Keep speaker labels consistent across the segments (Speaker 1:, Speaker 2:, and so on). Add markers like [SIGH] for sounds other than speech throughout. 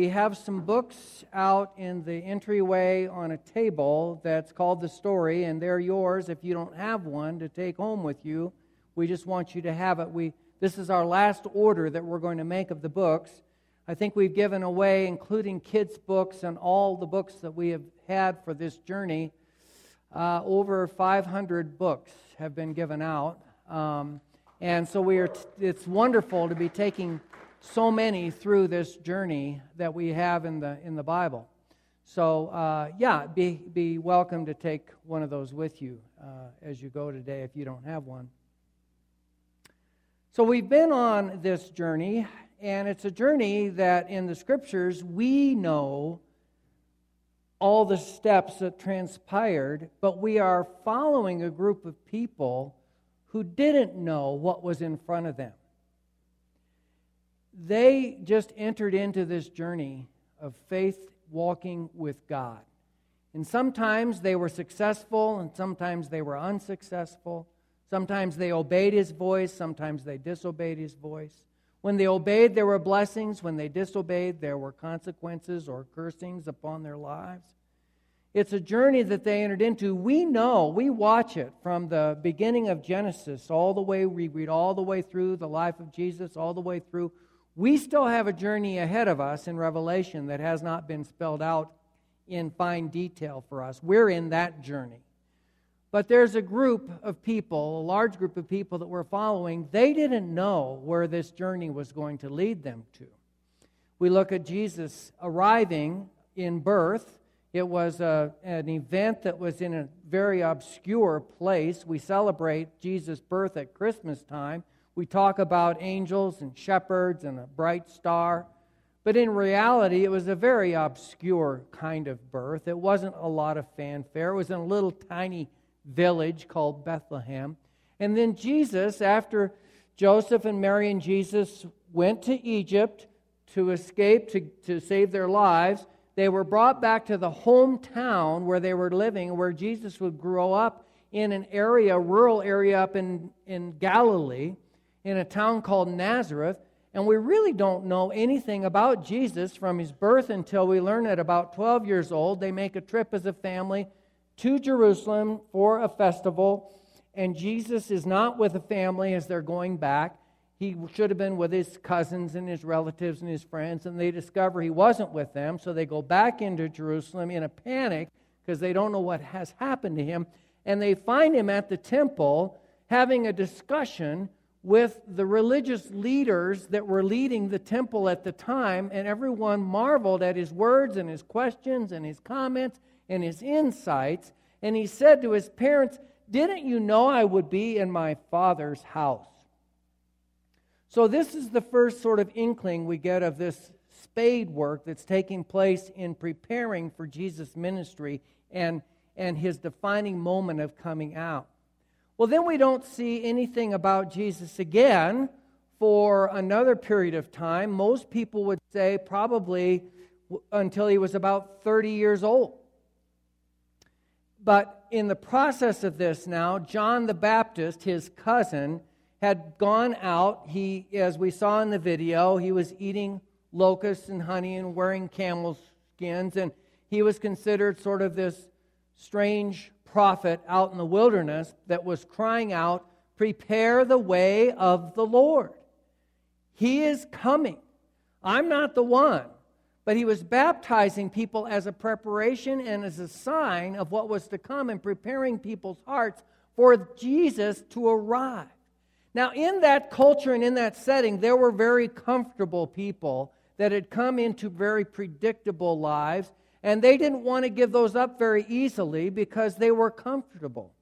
Speaker 1: we have some books out in the entryway on a table that's called The Story, and they're yours if you don't have one to take home with you. We just want you to have it. We, this is our last order that we're going to make of the books. I think we've given away, including kids' books and all the books that we have had for this journey, uh, over 500 books have been given out. Um, and so we are t- it's wonderful to be taking so many through this journey that we have in the, in the Bible. So, uh, yeah, be, be welcome to take one of those with you uh, as you go today if you don't have one. So, we've been on this journey, and it's a journey that in the scriptures we know all the steps that transpired, but we are following a group of people who didn't know what was in front of them they just entered into this journey of faith walking with God. And sometimes they were successful, and sometimes they were unsuccessful. Sometimes they obeyed his voice, sometimes they disobeyed his voice. When they obeyed, there were blessings. When they disobeyed, there were consequences or cursings upon their lives. It's a journey that they entered into. We know, we watch it from the beginning of Genesis all the way, we read all the way through the life of Jesus, all the way through we still have a journey ahead of us in Revelation that has not been spelled out in fine detail for us. We're in that journey. But there's a group of people, a large group of people that we're following. They didn't know where this journey was going to lead them to. We look at Jesus arriving in birth. It was a, an event that was in a very obscure place. We celebrate Jesus' birth at Christmas time. We talk about angels and shepherds and a bright star, but in reality, it was a very obscure kind of birth. It wasn't a lot of fanfare. It was in a little tiny village called Bethlehem. And then Jesus, after Joseph and Mary and Jesus went to Egypt to escape, to, to save their lives, they were brought back to the hometown where they were living, where Jesus would grow up in an area, rural area up in, in Galilee in a town called Nazareth, and we really don't know anything about Jesus from his birth until we learn at about 12 years old. They make a trip as a family to Jerusalem for a festival, and Jesus is not with the family as they're going back. He should have been with his cousins and his relatives and his friends, and they discover he wasn't with them, so they go back into Jerusalem in a panic because they don't know what has happened to him, and they find him at the temple having a discussion with the religious leaders that were leading the temple at the time, and everyone marveled at his words and his questions and his comments and his insights. And he said to his parents, Didn't you know I would be in my father's house? So, this is the first sort of inkling we get of this spade work that's taking place in preparing for Jesus' ministry and, and his defining moment of coming out. Well, then we don't see anything about Jesus again for another period of time. Most people would say probably until he was about 30 years old. But in the process of this now, John the Baptist, his cousin, had gone out. He, as we saw in the video, he was eating locusts and honey and wearing camel skins, and he was considered sort of this strange prophet out in the wilderness that was crying out, Prepare the way of the Lord. He is coming. I'm not the one. But he was baptizing people as a preparation and as a sign of what was to come and preparing people's hearts for Jesus to arrive. Now, in that culture and in that setting, there were very comfortable people that had come into very predictable lives and they didn't want to give those up very easily because they were comfortable.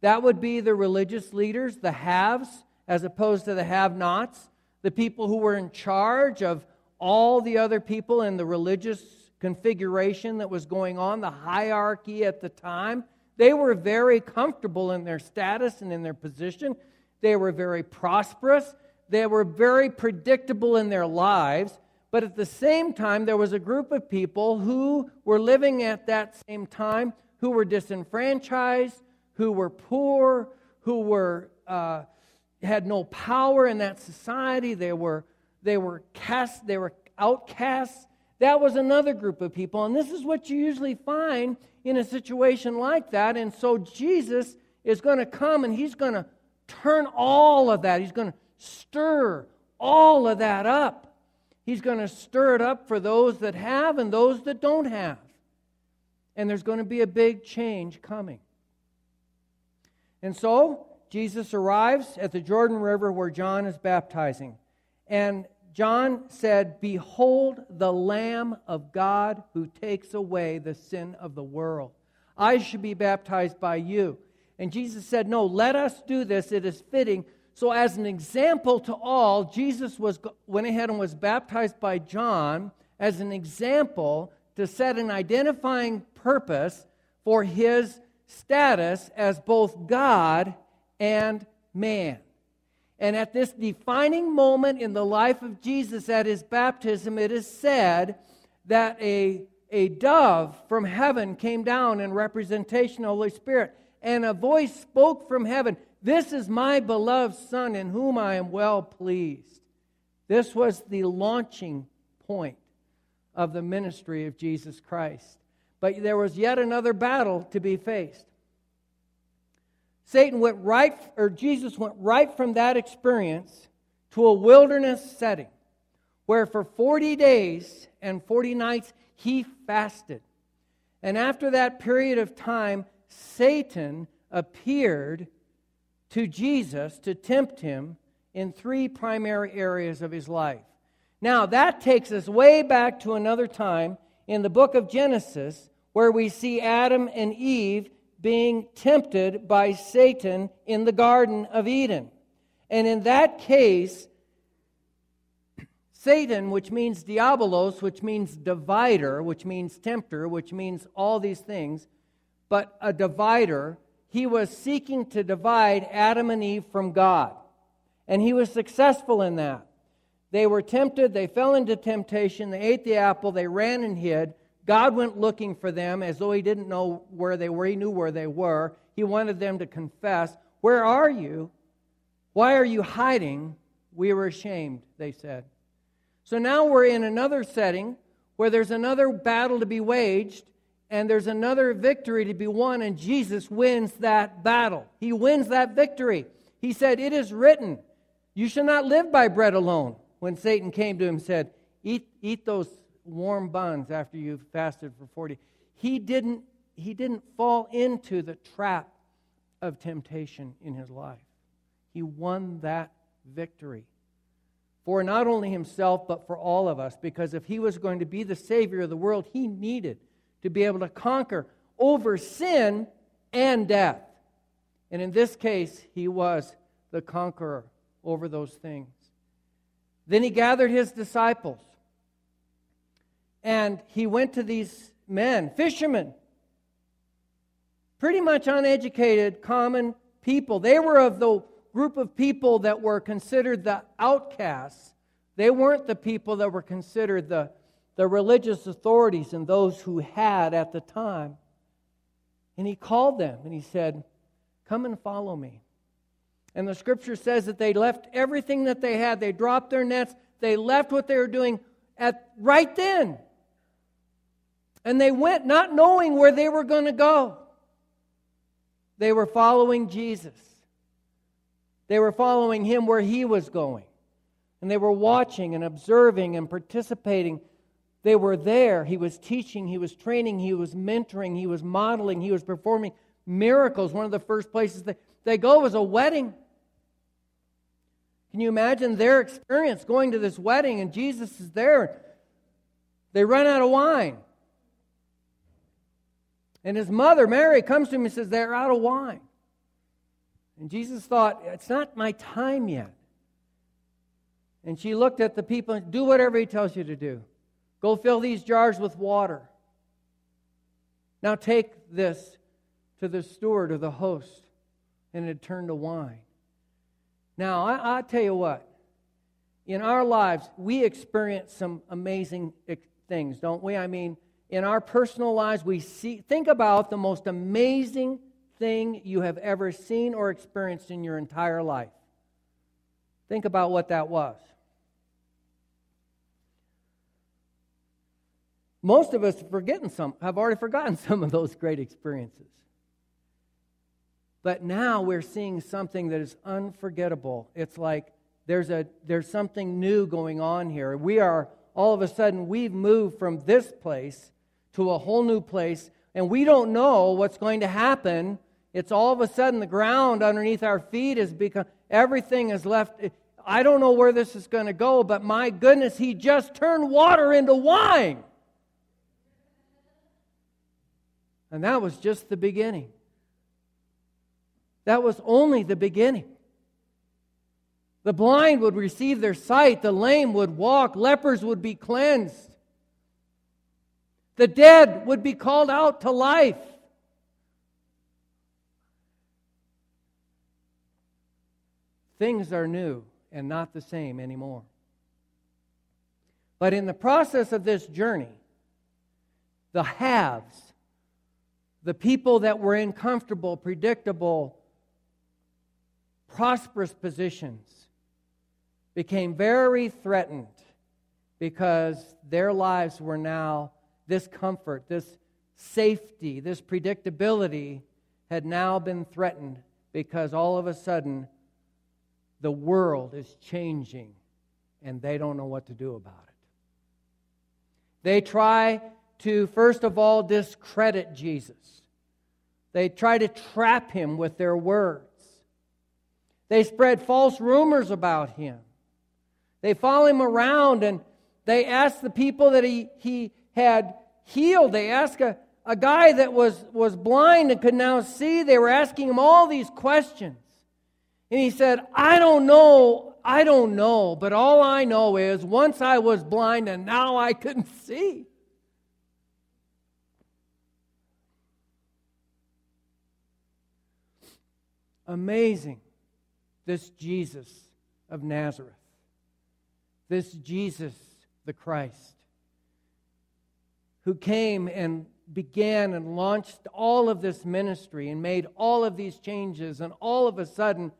Speaker 1: That would be the religious leaders, the haves, as opposed to the have nots, the people who were in charge of all the other people in the religious configuration that was going on, the hierarchy at the time. They were very comfortable in their status and in their position. They were very prosperous. They were very predictable in their lives. But at the same time, there was a group of people who were living at that same time who were disenfranchised, who were poor, who were, uh, had no power in that society. They were, they were cast, they were outcasts. That was another group of people. And this is what you usually find in a situation like that. And so Jesus is going to come and he's going to turn all of that, he's going to stir all of that up. He's going to stir it up for those that have and those that don't have. And there's going to be a big change coming. And so, Jesus arrives at the Jordan River where John is baptizing. And John said, Behold the Lamb of God who takes away the sin of the world. I should be baptized by you. And Jesus said, No, let us do this. It is fitting. So, as an example to all, Jesus was, went ahead and was baptized by John as an example to set an identifying purpose for his status as both God and man. And at this defining moment in the life of Jesus at his baptism, it is said that a, a dove from heaven came down in representation of the Holy Spirit, and a voice spoke from heaven This is my beloved Son, in whom I am well pleased. This was the launching point of the ministry of Jesus Christ. But there was yet another battle to be faced. Satan went right, or Jesus went right from that experience to a wilderness setting where for 40 days and 40 nights he fasted. And after that period of time, Satan appeared to Jesus to tempt him in three primary areas of his life. Now, that takes us way back to another time in the book of Genesis where we see Adam and Eve being tempted by Satan in the Garden of Eden. And in that case, Satan, which means diabolos, which means divider, which means tempter, which means all these things, but a divider, he was seeking to divide Adam and Eve from God. And he was successful in that. They were tempted, they fell into temptation, they ate the apple, they ran and hid. God went looking for them as though he didn't know where they were. He knew where they were. He wanted them to confess, Where are you? Why are you hiding? We were ashamed, they said. So now we're in another setting where there's another battle to be waged and there's another victory to be won, and Jesus wins that battle. He wins that victory. He said, It is written, You shall not live by bread alone. When Satan came to him and said, Eat, eat those warm buns after you've fasted for 40. He didn't, he didn't fall into the trap of temptation in his life. He won that victory for not only himself, but for all of us. Because if he was going to be the Savior of the world, he needed to be able to conquer over sin and death. And in this case, he was the conqueror over those things. Then he gathered his disciples and he went to these men, fishermen, pretty much uneducated, common people. They were of the group of people that were considered the outcasts. They weren't the people that were considered the, the religious authorities and those who had at the time. And he called them and he said, Come and follow me. And the scripture says that they left everything that they had. They dropped their nets. They left what they were doing at right then. And they went not knowing where they were going to go. They were following Jesus. They were following him where he was going. And they were watching and observing and participating. They were there. He was teaching, he was training, he was mentoring, he was modeling, he was performing miracles. One of the first places they, they go was a wedding. Can you imagine their experience going to this wedding and Jesus is there? They run out of wine. And his mother, Mary, comes to him and says, They're out of wine. And Jesus thought, It's not my time yet. And she looked at the people and do whatever he tells you to do. Go fill these jars with water. Now take this to the steward or the host. And it turned to wine. Now, I, I tell you what, in our lives, we experience some amazing things, don't we? I mean, in our personal lives, we see, think about the most amazing thing you have ever seen or experienced in your entire life. Think about what that was. Most of us have forgotten some, have already forgotten [LAUGHS] some of those great experiences. But now we're seeing something that is unforgettable. It's like there's, a, there's something new going on here. We are, all of a sudden, we've moved from this place to a whole new place, and we don't know what's going to happen. It's all of a sudden the ground underneath our feet has become, everything is left. I don't know where this is going to go, but my goodness, he just turned water into wine. And that was just the beginning. That was only the beginning. The blind would receive their sight, the lame would walk, lepers would be cleansed, the dead would be called out to life. Things are new and not the same anymore. But in the process of this journey, the haves, the people that were in comfortable, predictable, prosperous positions became very threatened because their lives were now this comfort, this safety, this predictability had now been threatened because all of a sudden the world is changing and they don't know what to do about it. They try to, first of all, discredit Jesus. They try to trap him with their words. They spread false rumors about him. They follow him around and they ask the people that he, he had healed. They ask a, a guy that was, was blind and could now see. They were asking him all these questions. And he said, I don't know, I don't know, but all I know is once I was blind and now I couldn't [LAUGHS] see. Amazing this Jesus of Nazareth, this Jesus the Christ, who came and began and launched all of this ministry and made all of these changes, and all of a sudden,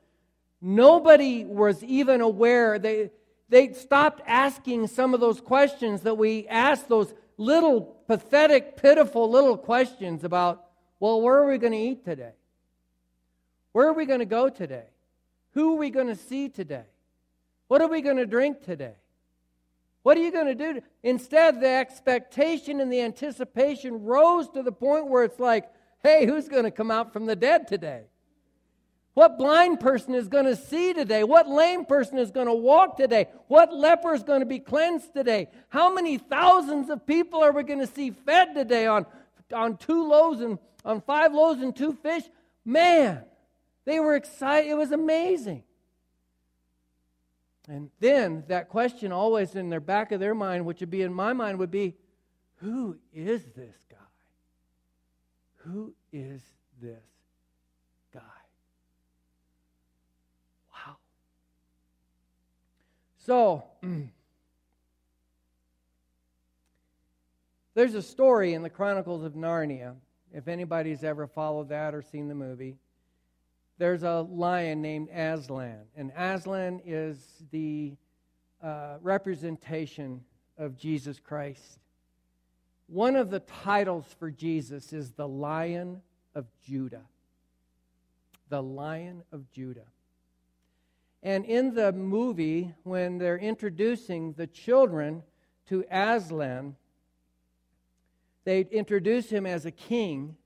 Speaker 1: nobody was even aware. They, they stopped asking some of those questions that we asked, those little pathetic, pitiful little questions about, well, where are we going to eat today? Where are we going to go today? Who are we going to see today? What are we going to drink today? What are you going to do? Instead, the expectation and the anticipation rose to the point where it's like, hey, who's going to come out from the dead today? What blind person is going to see today? What lame person is going to walk today? What leper is going to be cleansed today? How many thousands of people are we going to see fed today on, on two loaves and on five loaves and two fish? Man, they were excited. It was amazing. And then that question always in their back of their mind, which would be in my mind, would be who is this guy? Who is this guy? Wow. So, [CLEARS THROAT] there's a story in the Chronicles of Narnia, if anybody's ever followed that or seen the movie there's a lion named Aslan, and Aslan is the uh, representation of Jesus Christ. One of the titles for Jesus is the Lion of Judah. The Lion of Judah. And in the movie, when they're introducing the children to Aslan, they introduce him as a king,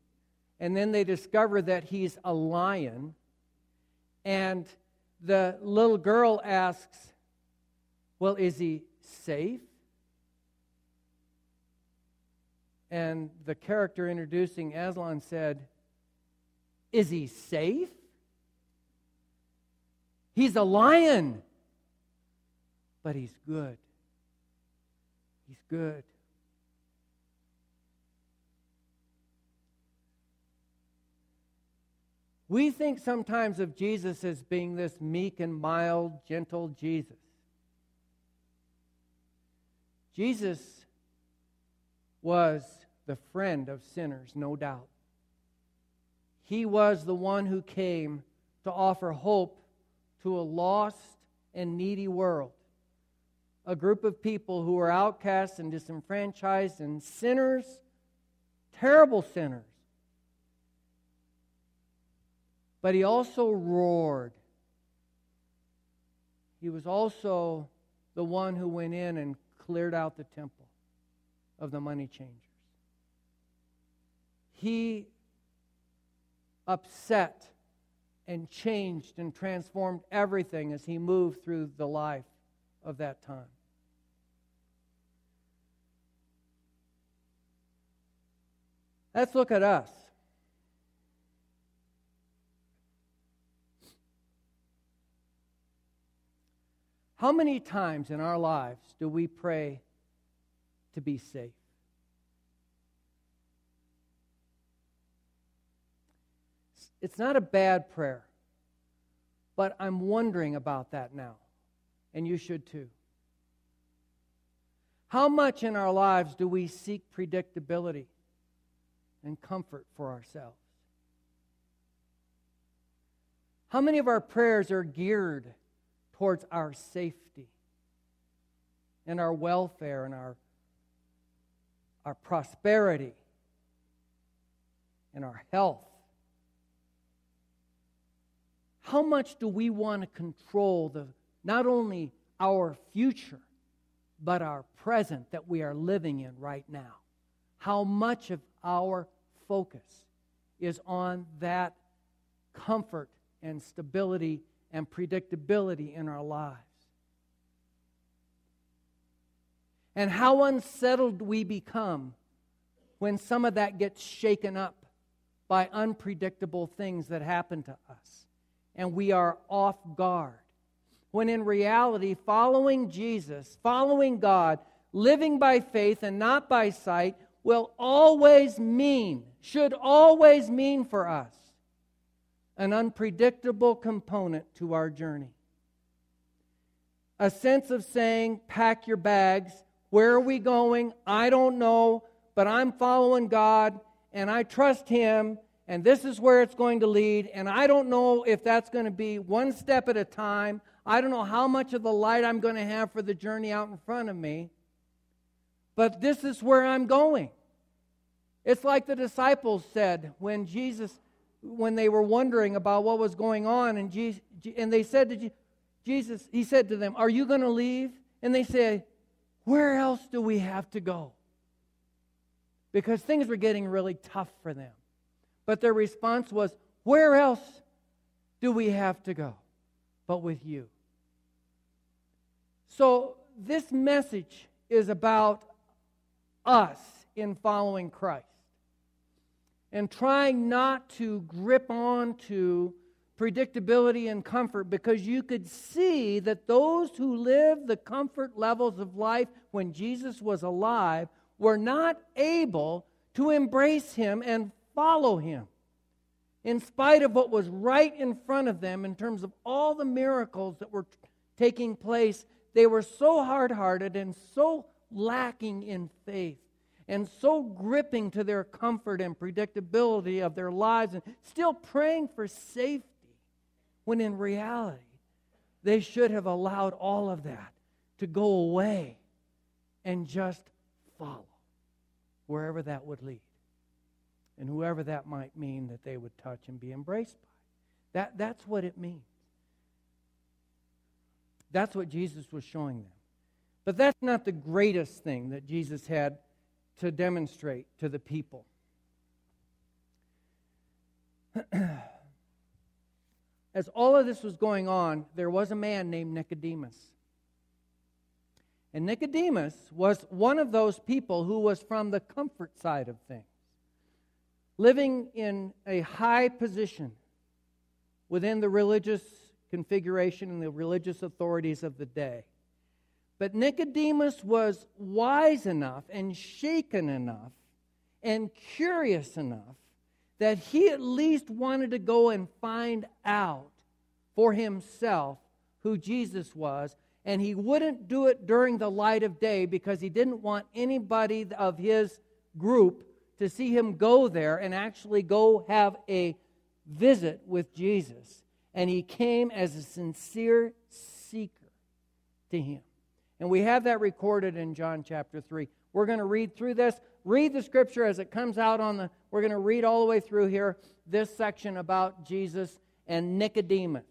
Speaker 1: and then they discover that he's a lion. And the little girl asks, Well, is he safe? And the character introducing Aslan said, Is he safe? He's a lion, but he's good. He's good. We think sometimes of Jesus as being this meek and mild, gentle Jesus. Jesus was the friend of sinners, no doubt. He was the one who came to offer hope to a lost and needy world, a group of people who were outcasts and disenfranchised and sinners, terrible sinners. But he also roared. He was also the one who went in and cleared out the temple of the money changers. He upset and changed and transformed everything as he moved through the life of that time. Let's look at us. How many times in our lives do we pray to be safe? It's not a bad prayer, but I'm wondering about that now, and you should too. How much in our lives do we seek predictability and comfort for ourselves? How many of our prayers are geared towards our safety and our welfare and our, our prosperity and our health. How much do we want to control the not only our future, but our present that we are living in right now? How much of our focus is on that comfort and stability and predictability in our lives. And how unsettled we become when some of that gets shaken up by unpredictable things that happen to us and we are off guard. When in reality, following Jesus, following God, living by faith and not by sight will always mean, should always mean for us an unpredictable component to our journey. A sense of saying, pack your bags. Where are we going? I don't know, but I'm following God and I trust Him, and this is where it's going to lead. And I don't know if that's going to be one step at a time. I don't know how much of the light I'm going to have for the journey out in front of me, but this is where I'm going. It's like the disciples said when Jesus when they were wondering about what was going on, and, Jesus, and they said to Jesus, He said to them, Are you going to leave? And they said, Where else do we have to go? Because things were getting really tough for them. But their response was, Where else do we have to go but with you? So, this message is about us in following Christ and trying not to grip on to predictability and comfort because you could see that those who lived the comfort levels of life when Jesus was alive were not able to embrace him and follow him. In spite of what was right in front of them in terms of all the miracles that were taking place, they were so hard hearted and so lacking in faith and so gripping to their comfort and predictability of their lives and still praying for safety when in reality they should have allowed all of that to go away and just follow wherever that would lead and whoever that might mean that they would touch and be embraced by. That, that's what it means. That's what Jesus was showing them. But that's not the greatest thing that Jesus had to demonstrate to the people. [CLEARS THROAT] As all of this was going on, there was a man named Nicodemus. And Nicodemus was one of those people who was from the comfort side of things, living in a high position within the religious configuration and the religious authorities of the day. But Nicodemus was wise enough and shaken enough and curious enough that he at least wanted to go and find out for himself who Jesus was. And he wouldn't do it during the light of day because he didn't want anybody of his group to see him go there and actually go have a visit with Jesus. And he came as a sincere seeker to him. And we have that recorded in John chapter 3. We're going to read through this. Read the scripture as it comes out on the. We're going to read all the way through here this section about Jesus and Nicodemus.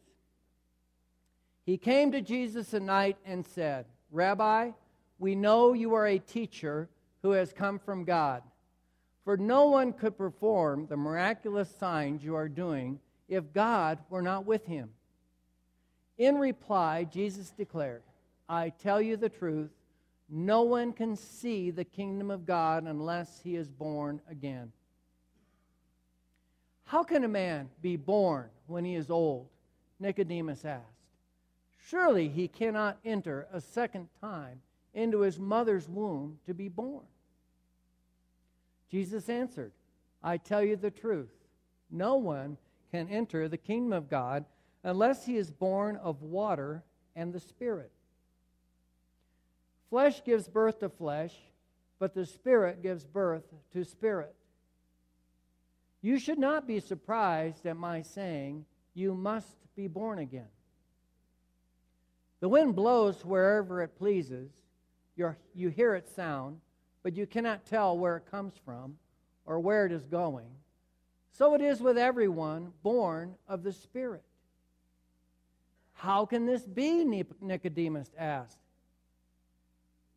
Speaker 1: He came to Jesus at night and said, Rabbi, we know you are a teacher who has come from God. For no one could perform the miraculous signs you are doing if God were not with him. In reply, Jesus declared, I tell you the truth, no one can see the kingdom of God unless he is born again. How can a man be born when he is old? Nicodemus asked. Surely he cannot enter a second time into his mother's womb to be born. Jesus answered, I tell you the truth. No one can enter the kingdom of God unless he is born of water and the Spirit. Flesh gives birth to flesh, but the Spirit gives birth to spirit. You should not be surprised at my saying, You must be born again. The wind blows wherever it pleases. You're, you hear its sound, but you cannot tell where it comes from or where it is going. So it is with everyone born of the Spirit. How can this be? Nicodemus asked.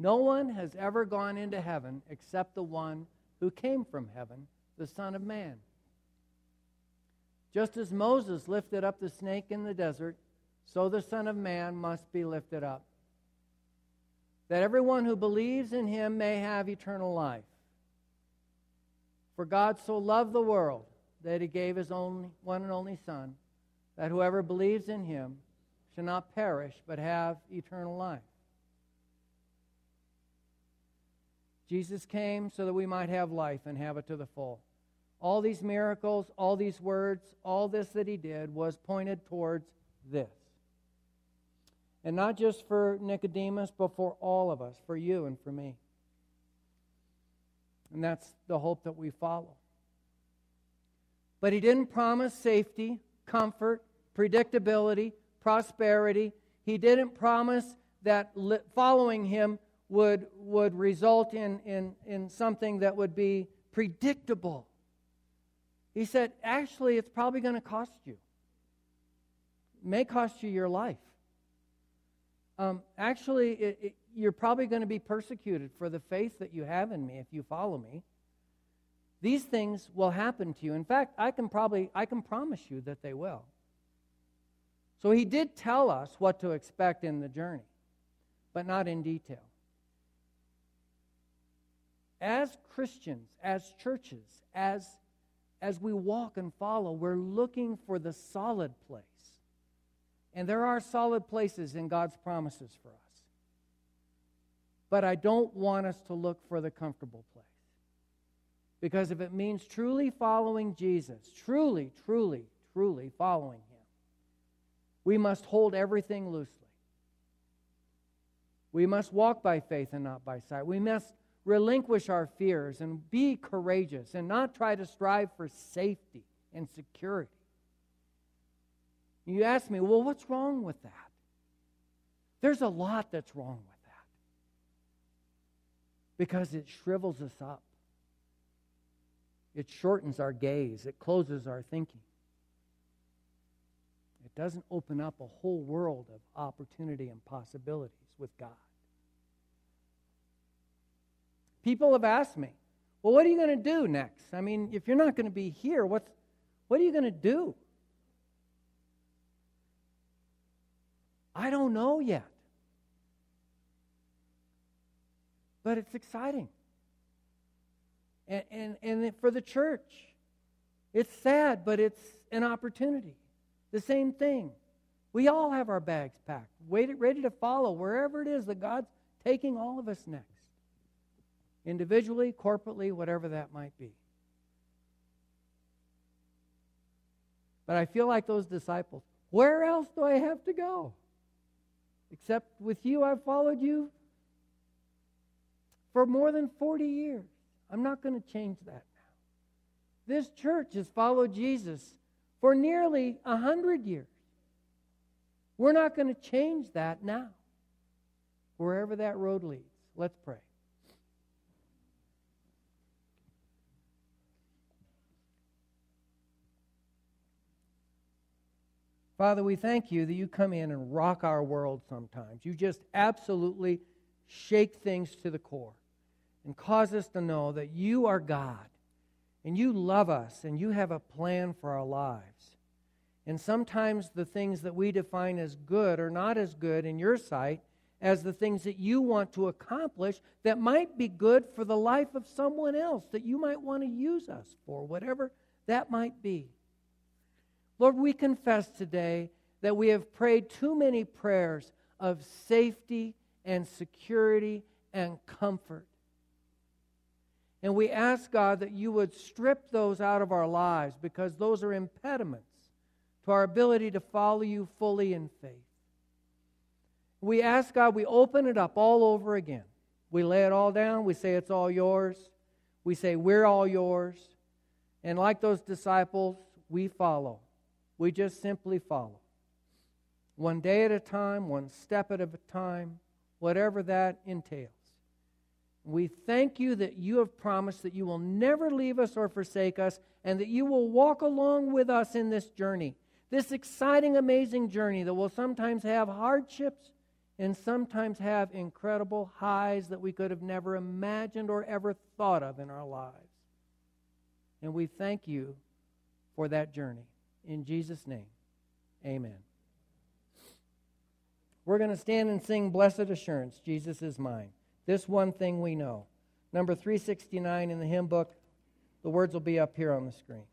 Speaker 1: No one has ever gone into heaven except the one who came from heaven, the Son of Man. Just as Moses lifted up the snake in the desert, so the Son of Man must be lifted up, that everyone who believes in him may have eternal life. For God so loved the world that he gave his only one and only Son, that whoever believes in him shall not perish but have eternal life. Jesus came so that we might have life and have it to the full. All these miracles, all these words, all this that he did was pointed towards this. And not just for Nicodemus, but for all of us, for you and for me. And that's the hope that we follow. But he didn't promise safety, comfort, predictability, prosperity. He didn't promise that following him would, would result in, in, in something that would be predictable. He said, actually, it's probably going to cost you. It may cost you your life. Um, actually, it, it, you're probably going to be persecuted for the faith that you have in me if you follow me. These things will happen to you. In fact, I can probably, I can promise you that they will. So he did tell us what to expect in the journey, but not in detail as Christians, as churches, as, as we walk and follow, we're looking for the solid place. And there are solid places in God's promises for us. But I don't want us to look for the comfortable place. Because if it means truly following Jesus, truly, truly, truly following Him, we must hold everything loosely. We must walk by faith and not by sight. We must relinquish our fears and be courageous and not try to strive for safety and security. You ask me, well, what's wrong with that? There's a lot that's wrong with that because it shrivels us up, it shortens our gaze, it closes our thinking. It doesn't open up a whole world of opportunity and possibilities with God. People have asked me, well, what are you going to do next? I mean, if you're not going to be here, what's, what are you going to do? I don't know yet. But it's exciting. And, and, and for the church, it's sad, but it's an opportunity. The same thing. We all have our bags packed, ready to follow wherever it is that God's taking all of us next. Individually, corporately, whatever that might be. But I feel like those disciples. Where else do I have to go? Except with you, I've followed you for more than 40 years. I'm not going to change that now. This church has followed Jesus for nearly 100 years. We're not going to change that now, wherever that road leads. Let's pray. Father, we thank you that you come in and rock our world sometimes. You just absolutely shake things to the core and cause us to know that you are God and you love us and you have a plan for our lives. And sometimes the things that we define as good are not as good in your sight as the things that you want to accomplish that might be good for the life of someone else that you might want to use us for, whatever that might be. Lord, we confess today that we have prayed too many prayers of safety and security and comfort. And we ask, God, that you would strip those out of our lives because those are impediments to our ability to follow you fully in faith. We ask, God, we open it up all over again. We lay it all down. We say it's all yours. We say we're all yours. And like those disciples, we follow. We just simply follow. One day at a time, one step at a time, whatever that entails. We thank you that you have promised that you will never leave us or forsake us, and that you will walk along with us in this journey. This exciting, amazing journey that will sometimes have hardships and sometimes have incredible highs that we could have never imagined or ever thought of in our lives. And we thank you for that journey. In Jesus' name, amen. We're going to stand and sing Blessed Assurance, Jesus is mine. This one thing we know. Number 369 in the hymn book. The words will be up here on the screen.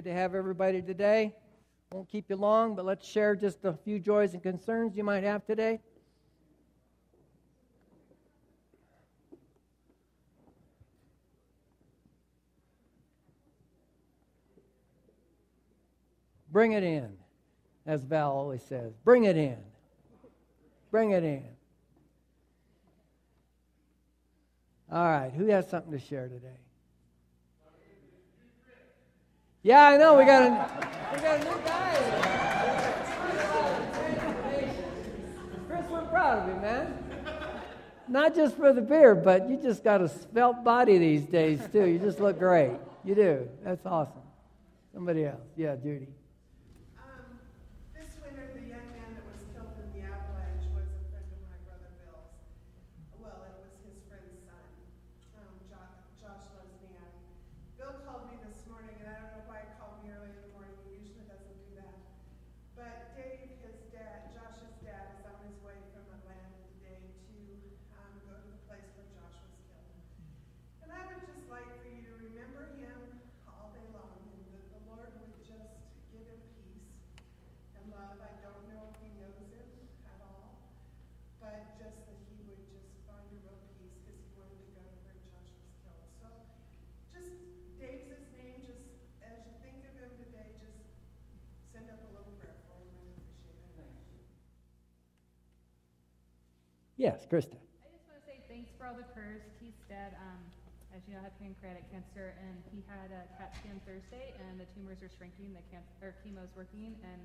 Speaker 1: Good to have everybody today. Won't keep you long, but let's share just a few joys and concerns you might have today. Bring it in, as Val always says. Bring it in. Bring it in. All right, who has something to share today? Yeah, I know. We got a, we got a new guy. Chris, we're proud of you, man. Not just for the beer, but you just got a svelte body these days, too. You just look great. You do. That's awesome. Somebody else. Yeah, Judy. Yes, Krista.
Speaker 2: I just want to say thanks for all the prayers. Keith's dad, um, as you know, had pancreatic cancer, and he had a CAT scan Thursday, and the tumors are shrinking. The can- or chemo's working, and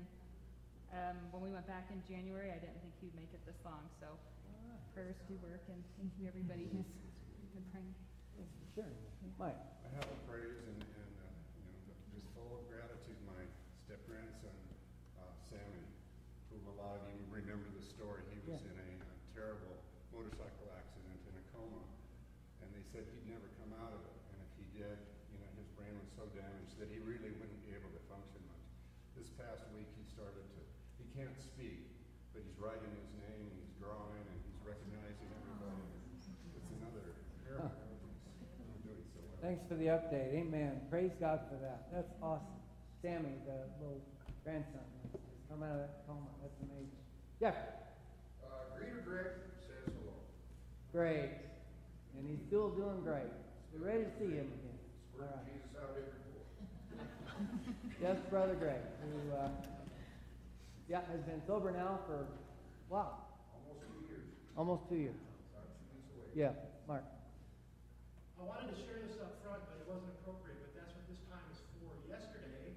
Speaker 2: um, when we went back in January, I didn't think he'd make it this long. So prayers do work, and thank you everybody who's been praying.
Speaker 1: Sure, Mike.
Speaker 3: I have a praise and, and uh, you know, just full of gratitude. My step grandson, uh, Sammy, who a lot of you remember the story. He was
Speaker 1: Yeah.
Speaker 3: in a, terrible motorcycle accident in a coma, and they said he'd never come out of it. And if he did, you know, his brain was so damaged that he really wouldn't be able to function much. This past week, he started to. He can't speak, but he's writing his name, and he's drawing, and he's recognizing everybody. It's another miracle. Doing so well.
Speaker 1: Thanks for the update. Amen. Praise God for that. That's awesome. Sammy, the little grandson, has come out of that coma. That's amazing. Yeah,
Speaker 3: Uh, Greeter Greg says hello.
Speaker 1: great. And he's still doing great. We're ready to see him again. All
Speaker 3: Where
Speaker 1: right.
Speaker 3: Jesus out every.
Speaker 1: Yes, Brother Greg, who, uh, yeah, has been sober now for, wow,
Speaker 3: Almost two years.
Speaker 1: almost two years.
Speaker 3: About two.
Speaker 1: Yeah, Mark.
Speaker 4: I wanted to share this up front, but it wasn't appropriate, but that's what this time is for. Yesterday,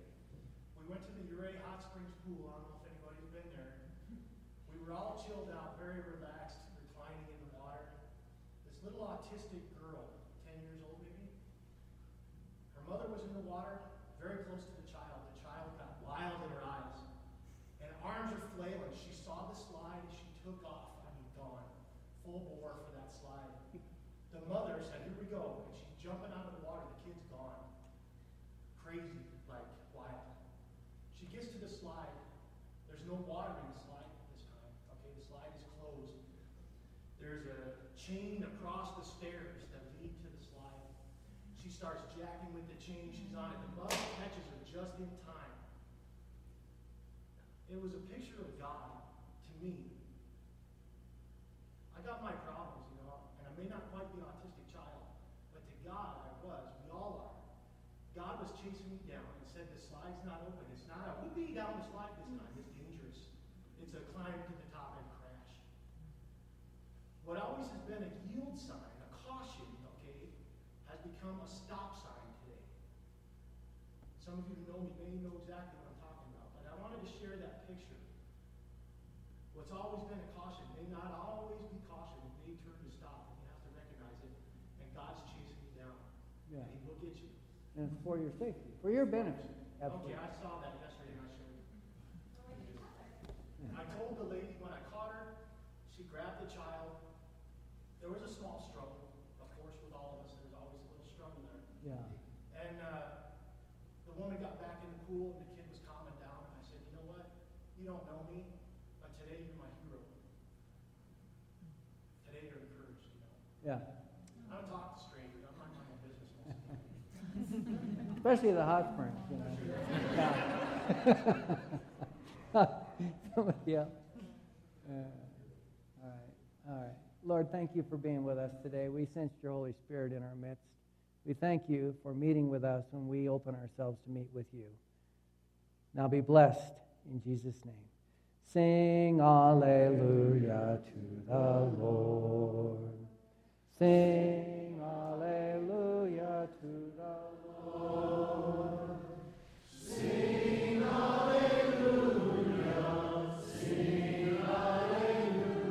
Speaker 4: we went to the Ouray Hot Springs Pool. I don't know if anybody's been there. We were all chilled out, very relaxed, reclining in the water. This little autistic girl, 10 years old maybe, her mother was in the water, very close to the child. The child got wild in her eyes, and arms are flailing. She saw the slide, and she took off. I mean, gone. Full bore for that slide. The mother said, Here we go. And she's jumping out of the water. The kid's gone. Crazy, like wild. She gets to the slide. There's no water in the slide this time. Okay, the slide is closed. There's a chain across the stairs that lead to the slide. She starts jacking with the chain. She's on it. The mother catches her just in time. It was a picture of God to me. I got my problems, you know, and I may not quite be an autistic child, but to God I was. We all are. God was chasing me down and said, The slide's not open. It's not a whoopee down the slide this time. It's dangerous. It's a climb to the top and crash. What always has been a yield sign, a caution, okay, has become a stop sign today. Some of you who know me may know exactly what I'm talking about, but I wanted to share that picture. What's always been a caution may not always be caution. It may turn to stop, and you have to recognize it. And God's chasing you down.
Speaker 1: Yeah.
Speaker 4: And He will get you.
Speaker 1: And for your safety, for your benefit.
Speaker 4: Okay, I saw that yesterday and I showed you. I told the lady when I caught her, she grabbed the child. There was a small struggle, of course, with all of us. There's always a little struggle there.
Speaker 1: Yeah.
Speaker 4: And uh, the woman got back in the pool and the kid was calming down. And I said, you know what? You don't know me, but today you're my hero. Today you're encouraged, you know.
Speaker 1: Yeah.
Speaker 4: I don't talk to strangers. I'm not my own business most of the time.
Speaker 1: Especially the hot springs, you know. [LAUGHS] Yeah. [LAUGHS] Somebody else. Uh, all right, all right. Lord, thank you for being with us today. We sense your Holy Spirit in our midst. We thank you for meeting with us when we open ourselves to meet with you. Now be blessed in Jesus' name. Sing Alleluia to the Lord. Sing Alleluia to the Lord. Sing Alleluia. Sing Alleluia.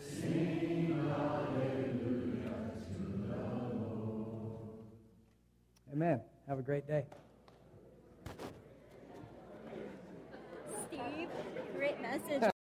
Speaker 1: Sing Alleluia to the Lord. Amen. Have a great day.